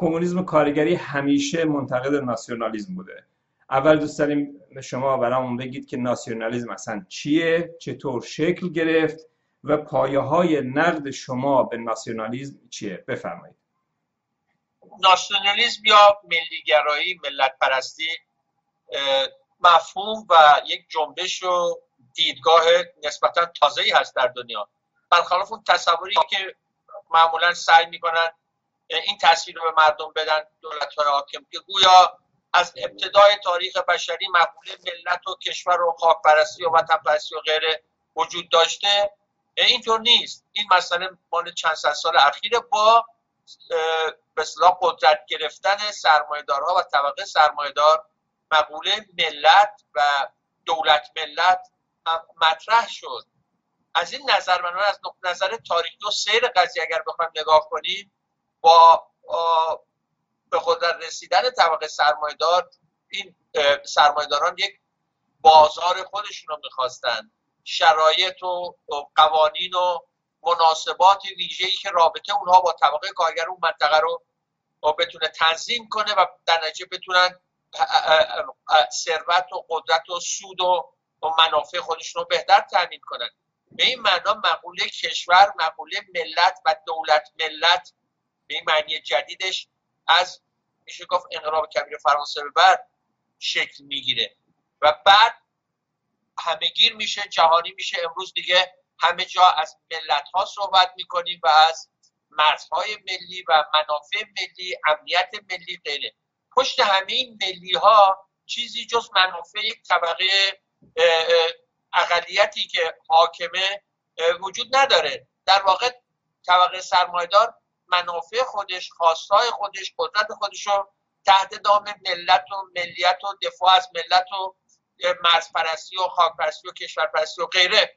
کمونیسم کارگری همیشه منتقد ناسیونالیسم بوده. اول دوست داریم شما برامون بگید که ناسیونالیسم اصلا چیه چطور شکل گرفت و پایه های نقد شما به ناسیونالیسم چیه؟ بفرمایید. ناسیونالیسم یا ملیگرایی ملت پرستی مفهوم و یک جنبش و دیدگاه نسبتا تازه هست در دنیا. برخلاف اون تصوری که معمولا سعی می‌کنن این تصویر رو به مردم بدن دولت های حاکم. که گویا از ابتدای تاریخ بشری مقوله ملت و کشور و خاک و وطن پرستی و غیره وجود داشته. اینطور نیست. این مسئله مال چند صد سال اخیره با به قدرت گرفتن سرمایه‌دارها و طبقه سرمایه‌دار مقوله ملت و دولت ملت مطرح شد. از این نظر من از نظر تاریخی و سیر قضیه اگر بخوایم نگاه کنیم با به قدرت رسیدن طبقه سرمایدار این سرمایداران یک بازار خودشون رو می‌خواستن. شرایط و قوانین و مناسبات ویژه‌ای که رابطه اونها با طبقه کارگر اون منطقه رو بتونه تنظیم کنه و در نتیجه بتونن ثروت و قدرت و سود و منافع خودشون رو بهتر تامین کنن. به این معنا مقوله کشور مقوله ملت و دولت ملت به این معنی جدیدش از میشه گفت انقلاب کبیر فرانسه به بعد شکل می‌گیره. و بعد همه گیر میشه جهانی میشه. امروز دیگه همه جا از ملت ها صحبت می‌کنیم و از مرزهای ملی و منافع ملی امنیت ملی غیره. پشت همه این ملی ها چیزی جز منافع یک طبقه اقلیتی که حاکمه وجود نداره. در واقع طبقه سرمایدار منافع خودش خواستای خودش قدرت خودش رو تحت دام ملت و ملیت و دفاع از ملت و مرزپرستی و خاکپرستی و کشورپرستی و غیره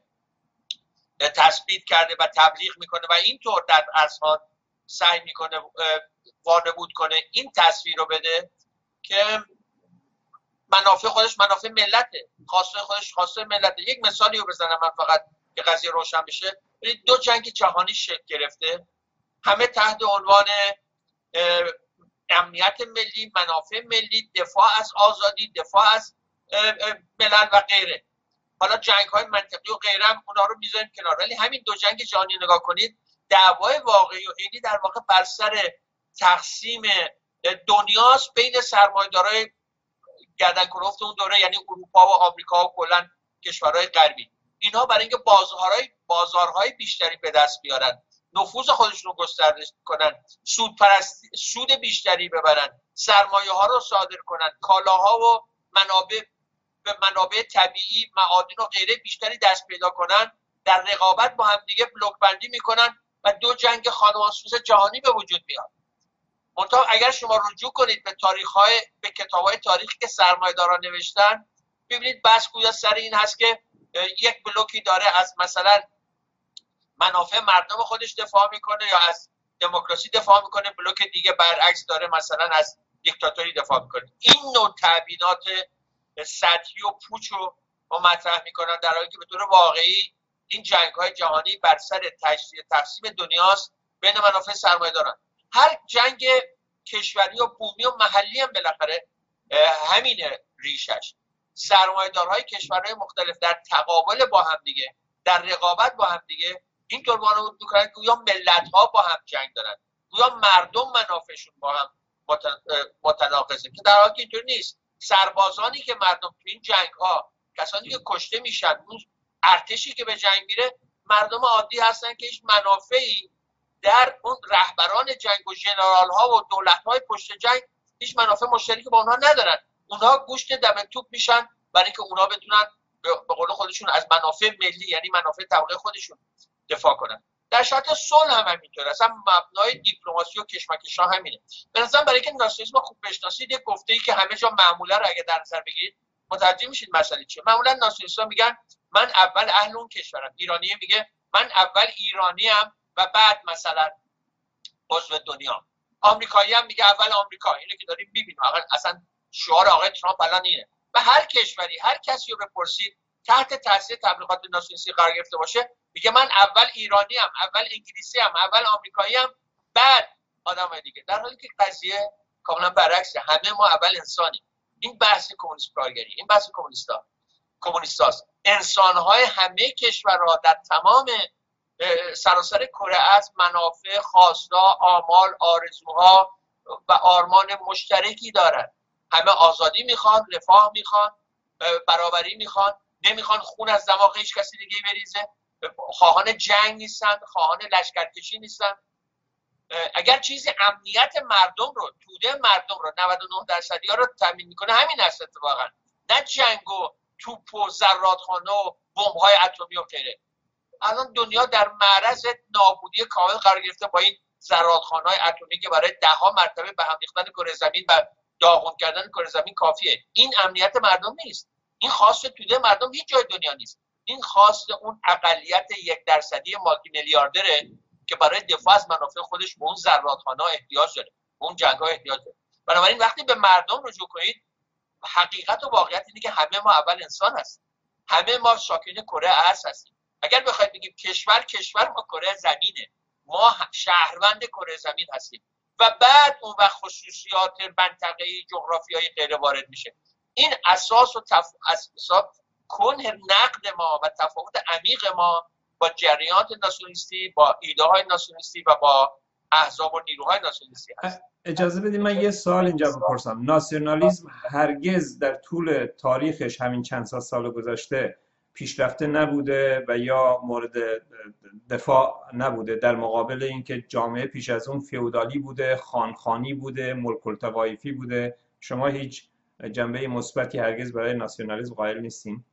تثبیت کرده و تبلیغ می‌کنه و اینطور در اصحان سعی می‌کنه وانمود کنه. این تصویر رو بده که منافع خودش منافع ملته. خواسته خودش خواسته ملته. یک مثالی رو بزنم من فقط که قضیه روشن بشه. دو جنگ جهانی شکل گرفته. همه تحت عنوان امنیت ملی منافع ملی دفاع از آزادی دفاع از ملل و غیره. حالا جنگ های منطقی و غیره هم اونا رو می‌ذاریم کنار. ولی همین دو جنگ جهانی نگاه کنید دعوای واقعی و عینی در واقع بر سر تقسیم دنیاست بین سرمایه‌دارای گردن کلفت اون دوره یعنی اروپا و آمریکا و کلا کشورهای غربی. اینها برای اینکه بازارهای بازارهای بیشتری به دست بیارن. نفوذ خودشون رو گسترده کنن سود سود بیشتری ببرن سرمایه ها رو صادر کنن کالاها و منابع به منابع طبیعی معادن و غیره بیشتری دست پیدا کنن در رقابت با همدیگه بلوک بندی می‌کنن و دو جنگ خانوانسوز جهانی به وجود میاد. منتها اگر شما رجوع کنید به تاریخ های به کتاب های تاریخی که داران نوشتن ببینید بس گویا سر این هست که یک بلوکی داره از مثلا منافع مردم خودش دفاع می‌کنه یا از دموکراسی دفاع می‌کنه بلوک دیگه برعکس داره مثلا از دیکتاتوری دفاع می‌کنه. این نوع تبیینات سطحی و پوچ رو مطرح می‌کنن در حالی که به طور واقعی این جنگ های جهانی بر سر تقسیم دنیاست بین منافع سرمایه دارن. هر جنگ کشوری و بومی و محلی هم بالاخره همینه ریشش. سرمایه‌دارهای کشورهای مختلف در تقابل با هم دیگه در رقابت با هم دیگه اینطور وانمود می‌کنن گویا ملت ها با هم جنگ دارن. گویا مردم منافعشون با هم متناقضه. که در حالی اینطور نیست. سربازانی که مردم تو این جنگ ها کسانی که کشته میشن اون ارتشی که به جنگ میره مردم عادی هستن که هیچ منافعی در اون رهبران جنگ و ژنرال ها و دولت های پشت جنگ هیچ منافع مشترکی با اونها ندارن. اونها گوشت دم توپ میشن برای اینکه اونها بتونن به قول خودشون از منافع ملی یعنی منافع طبقه خودشون دفاع کنن. در شرط صلح هم همینطور. اصلا مبنای دیپلماسی و کشمکش ها همینه. به نظرم برای اینکه ناسیونالیسم خوب بشناسید یک گفته ای که همه جا معمولا رو اگه در نظر بگیرید متوجه میشید مسئله چیه. معمولا ناسیونالیست‌ها میگن من اول اهل اون کشورم. ایرانی میگه من اول ایرانی ام و بعد مثلا عضو دنیا. آمریکایی هم میگه اول آمریکا. اینو که داریم می‌بینیم. اصلا شعار آقای ترامپ الان اینه. و هر کشوری هر کسی رو بپرسید تحت تاثیر تبلیغات ناسیونالیستی قرار گرفته باشه. میگه من اول ایرانی هم اول انگلیسی هم اول آمریکایی هم بعد آدم های دیگه. در حالی که قضیه کاملا برعکسه. همه ما اول انسانیم. این بحث کمونیست کارگری این بحث کمونیستا. کمونیستاست. انسان های همه کشورها در تمام سراسر کره از منافع خواستا آمال آرزوها و آرمان مشترکی دارن. همه آزادی می‌خوان رفاه می‌خوان برابری می‌خوان. نمی‌خوان خون از دماغ هیچ کسی دیگه بریزه. خواهان جنگ نیستن خواهان لشکرکشی نیستن. اگر چیزی امنیت مردم رو توده مردم رو 99 درصدی ها رو تامین می‌کنه همین است اتفاقا. نه جنگ و توپ و زرادخانه و بمب های اتمی و غیره. الان دنیا در معرض نابودی کامل قرار گرفته با این زرادخانه های اتمی که برای ده ها مرتبه به هم ریختن کره زمین و داغون کردن کره زمین کافیه. این امنیت مردم نیست. این خاص توده مردم هیچ جای دنیا نیست. این خواست اون اقلیت یک درصدی مالتی میلیاردره که برای دفاع از منافع خودش به اون زرادخانه احتیاج داره به اون جنگ ها احتیاج داره. بنابراین وقتی به مردم رجوع کنید حقیقت و واقعیت اینه که همه ما اول انسان هستیم. همه ما ساکن کره ارض هستیم. اگر بخواید بگیم کشور کشور ما کره زمینه ما شهروند کره زمین هستیم. و بعد اون وقت خصوصیات منطقه‌ای جغرافیایی غیر وارد میشه. این اساس و تف... اساس کنه نقد ما و تفاوت عمیق ما با جریانات ناسیونالیستی با ایده های ناسیونالیستی و با احزاب و نیروهای ناسیونالیستی هست. اجازه بدید من یه سوال اینجا بپرسم. ناسیونالیسم هرگز در طول تاریخش همین چند سال سال گذشته پیشرفته نبوده و یا مورد دفاع نبوده در مقابل اینکه جامعه پیش از اون فیودالی بوده خانخانی بوده ملک بوده. شما هیچ جنبه مثبتی هرگز برای ناسیونالیسم قائل نیستین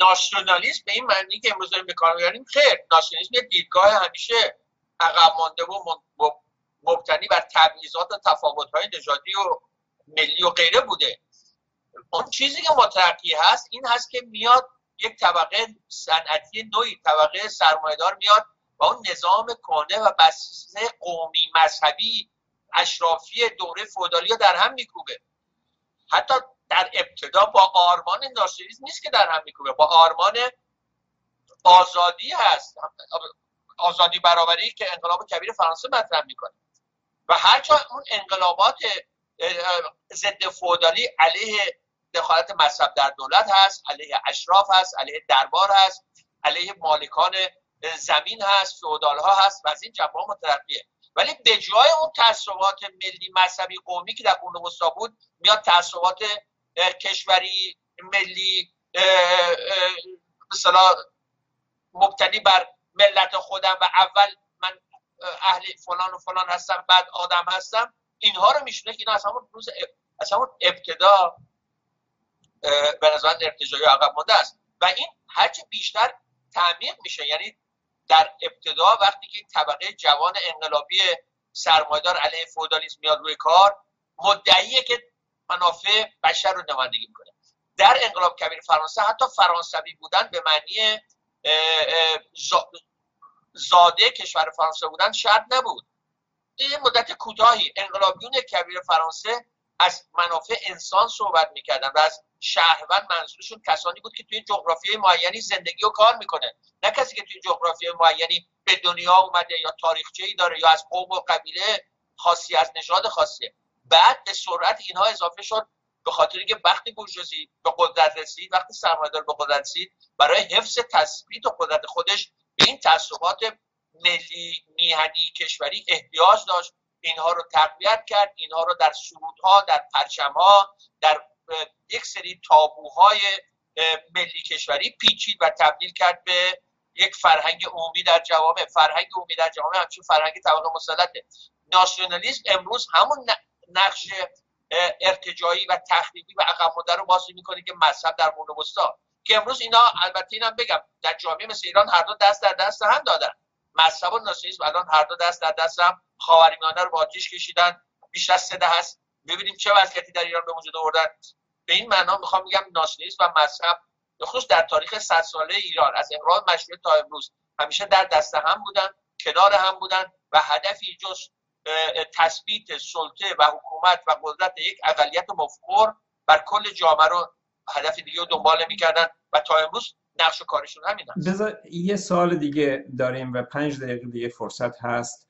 ناسیونالیسم به این معنی که امروز داریم به کار می‌بریم خیر ناسیونالیسم یه دیدگاه همیشه عقب مانده و مبتنی بر تبعیضات و تفاوت‌های نژادی و ملی و غیره بوده. اون چیزی که مترقی هست این هست که میاد یک طبقه صنعتی نوعی طبقه سرمایهدار میاد با اون نظام کنه و بسیسه قومی مذهبی اشرافی دوره فودالی در هم میکوبه. حتی در ابتدا با آرمان ناسیونالیسم نیست که در هم میکوبه. با آرمان آزادی هست. آزادی برابری که انقلاب کبیر فرانسه مطرح می‌کنه. و هرچند اون انقلابات ضد فودالی علیه دخالت مذهب در دولت هست علیه اشراف هست علیه دربار هست علیه مالکان زمین هست فودال ها هست و از این جنبه مترقیه. ولی به جای اون تعصبات ملی مذهبی قومی که در قرون وسطا بود میاد تعصبات کشوری ملی مثلا مبتنی بر ملت خودم و اول من اهل فلان و فلان هستم بعد آدم هستم اینها رو میشونه که اینا از همون روز از همون ابتدا به نظر ارتجاعی عقب مانده است. و این هرچه بیشتر تعمیق میشه یعنی در ابتدا وقتی که طبقه جوان انقلابی سرمایدار علیه فودالیسم میاد روی کار مدعیه که منافع بشر رو نمایندگی می‌کنه. در انقلاب کبیر فرانسه حتی فرانسوی بودن به معنی زاده کشور فرانسه بودن شرط نبود. این مدت کوتاهی انقلابیون کبیر فرانسه از منافع انسان صحبت می‌کردن و از شهروند منظورشون کسانی بود که توی جغرافیای معینی زندگی و کار می‌کنه. نه کسی که توی جغرافیای معینی به دنیا اومده یا تاریخچه ای داره یا از قوم و قبیله خاصی از نژاد خاصیه. بعد به سرعت اینها اضافه شد به خاطر اینکه وقتی بورژوازی به قدرت رسید وقتی سرمایه‌دار به قدرت رسید برای حفظ تثبیت و قدرت خودش به این تعصبات ملی میهنی کشوری احتیاج داشت. اینها رو تقویت کرد اینها رو در سرودها در پرچمها در یک سری تابوهای ملی کشوری پیچید و تبدیل کرد به یک فرهنگ عمومی در جوامع. فرهنگ عمومی در جوامع همچون فرهنگ طبقه مسلطه. ناسیونالیسم امروز همون نقش ارتجایی و تخریبی و عقب رو بازی می‌کنه که مذهب در قرون وسطا که امروز اینا البته اینم بگم در جامعه مثل ایران هر دو دست در دست هم دادن. مذهب و ناسیونالیسم الان هر دو دست در دست هم خاورمیانه رو با آتیش کشیدن. بیش از سه هست ببینیم چه وضعیتی در ایران به وجود آوردن. به این معنا می‌خوام بگم ناسیونالیسم و مذهب خصوص در تاریخ 100 ساله ایران از انقلاب مشروطه تا امروز. همیشه در دست هم بودن کنار هم بودن و هدفی جز تثبیت سلطه و حکومت و قدرت یک اقلیت مفکر بر کل جامعه رو هدف دیگه رو دنبال می‌کردن و تا امروز نقش و کارشون همین هست یه سال دیگه داریم و پنج دقیقه دیگه فرصت هست.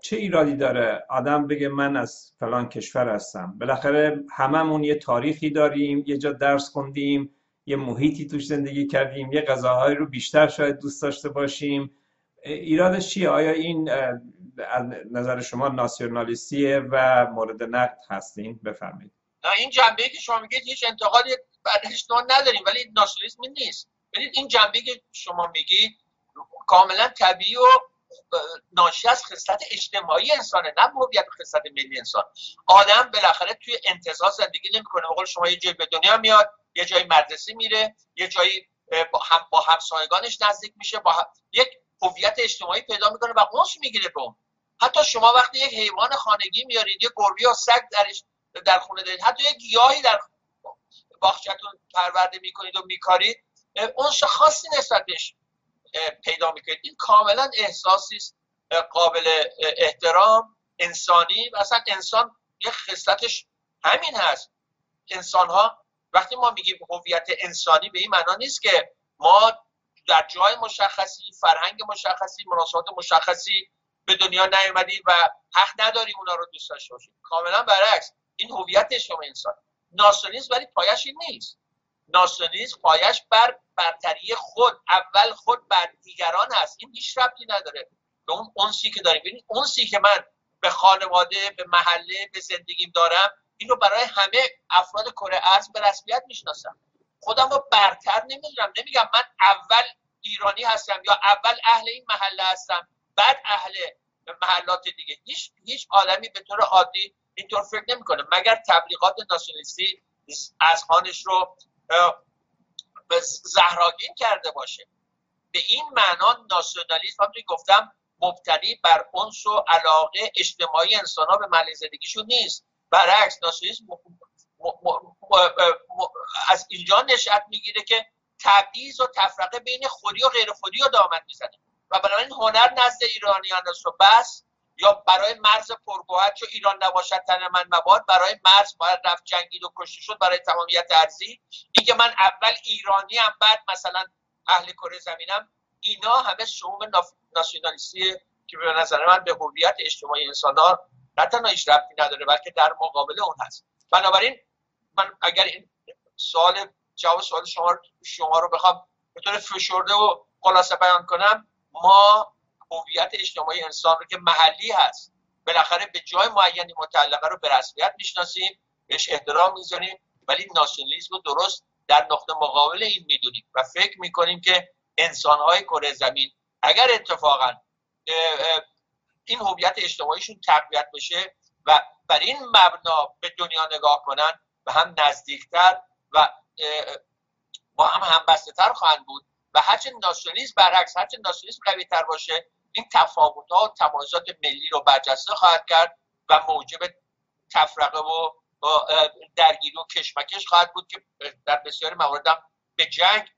چه ایرادی داره آدم بگه من از فلان کشور هستم؟ بالاخره هممون یه تاریخی داریم یه جا درس خوندیم یه محیطی توش زندگی کردیم یه غذاهایی رو بیشتر شاید دوست داشته باشیم. ایرادش چیه؟ آیا این از نظر شما ناسیونالیستیه و مورد نقد هستین؟ بفرمایید. نه این جنبه که شما میگید هیچ انتقادی برش نداریم ولی ناسیونالیسم نیست. ببینید این جنبه که شما میگید کاملا طبیعی و ناشی از خصلت اجتماعی انسانه نه هویت خصلت ملی انسان. آدم بالاخره توی انتظار زندگی نمی‌کنه. بقول شما یه جایی به دنیا میاد یه جایی مدرسه میره یه جایی با هم با همسایگانش نزدیک میشه با یک هویت اجتماعی پیدا می‌کنه و اونش می‌گیره به اون. حتی شما وقتی یک حیوان خانگی میارید یه گربه یا سگ درش در خونه دارید حتی یک گیاهی در باغچه‌تون پرورده می‌کنید و میکارید اونش خاصی نسبت بهش پیدا می‌کنید. این کاملا احساسی قابل احترام انسانی و اصلا انسان یه خصلتش همین هست. انسان ها وقتی ما میگیم هویت انسانی به این معنا نیست که ما در جای مشخصی فرهنگ مشخصی مناسبات مشخصی به دنیا نیومدیم و حق نداریم اونا رو دوست داشته باشیم. کاملا برعکس این هویت شما انسان. ناسیونالیسم ولی پایش این نیست. ناسیونالیسم پایش بر برتری خود اول خود بر دیگران هست. این هیچ ربطی نداره. به اون اونسی که داریم. ببینید اونسی که من به خانواده به محله به زندگیم دارم اینو برای همه افراد کره ارز به رسمیت می‌شناسم. خودم رو برتر نمی‌دونم. نمیگم من اول ایرانی هستم یا اول اهل این محله هستم بعد اهل محلات دیگه. هیچ هیچ آدمی به طور عادی اینطور فکر نمی‌کنه. مگر تبلیغات ناسیونالیستی از خانش رو زهراگین کرده باشه. به این معنا ناسیونالیسم همونطور گفتم مبتنی بر انس و علاقه اجتماعی انسان ها به محل زندگیشون نیست. برعکس ناسیونالیسم از اینجا نشأت می‌گیره که تبعیض و تفرقه بین خودی و غیر خودی رو دامن می‌زنه. و بنابراین هنر نزد ایرانیان است و بس یا برای مرز پرگوهر چون ایران نباشد تن من مباد برای مرز باید رفت جنگید و کشته شد برای تمامیت ارزی اینکه من اول ایرانی هم بعد مثلا اهل کره زمینم اینا همه شعوم ناسیونالیستی که به نظر من به هویت اجتماعی انسان ها نه تنها هیچ ربطی نداره بلکه در مقابل اون هست. بنابراین من اگر این سوال جواب سوال شما شما رو بخوام به طور فشرده و خلاصه بیان کنم ما هویت اجتماعی انسان رو که محلی هست بالاخره به جای معینی متعلقه رو به رسمیت می‌شناسیم بهش احترام می‌ذاریم ولی ناسیونالیسم رو درست در نقطه مقابل این می‌دونیم و فکر می‌کنیم که انسانهای کره زمین اگر اتفاقا این هویت اجتماعیشون تقویت بشه و بر این مبنا به دنیا نگاه کنن و هم نزدیکتر و با هم همبسته تر خواهند بود و هرچه ناسیونالیسم برعکس هرچه ناسیونالیسم قوی تر باشه این تفاوت ها تمایزات ملی رو برجسته خواهد کرد و موجب تفرقه و درگیری و کشمکش خواهد بود که در بسیاری موارد به جنگ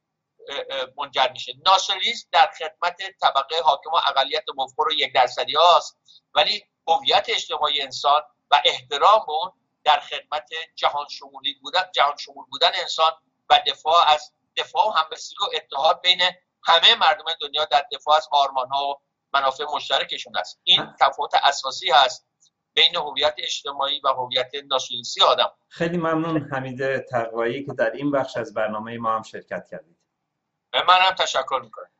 منجر میشه. ناسیونالیسم در خدمت طبقه حاکم و اقلیت مفخر و یک درصدی هاست ولی هویت اجتماعی انسان و احترام اون در خدمت جهان شمولی بودن جهان شمول بودن انسان و دفاع از دفاع و همبستگی و اتحاد بین همه مردم دنیا در دفاع از آرمان ها و منافع مشترکشون است این تفاوت اساسی هست بین هویت اجتماعی و هویت ناسیونالیستی آدم. خیلی ممنون حمید تقوایی که در این بخش از برنامه ما هم شرکت کردید. من هم تشکر می‌کنم.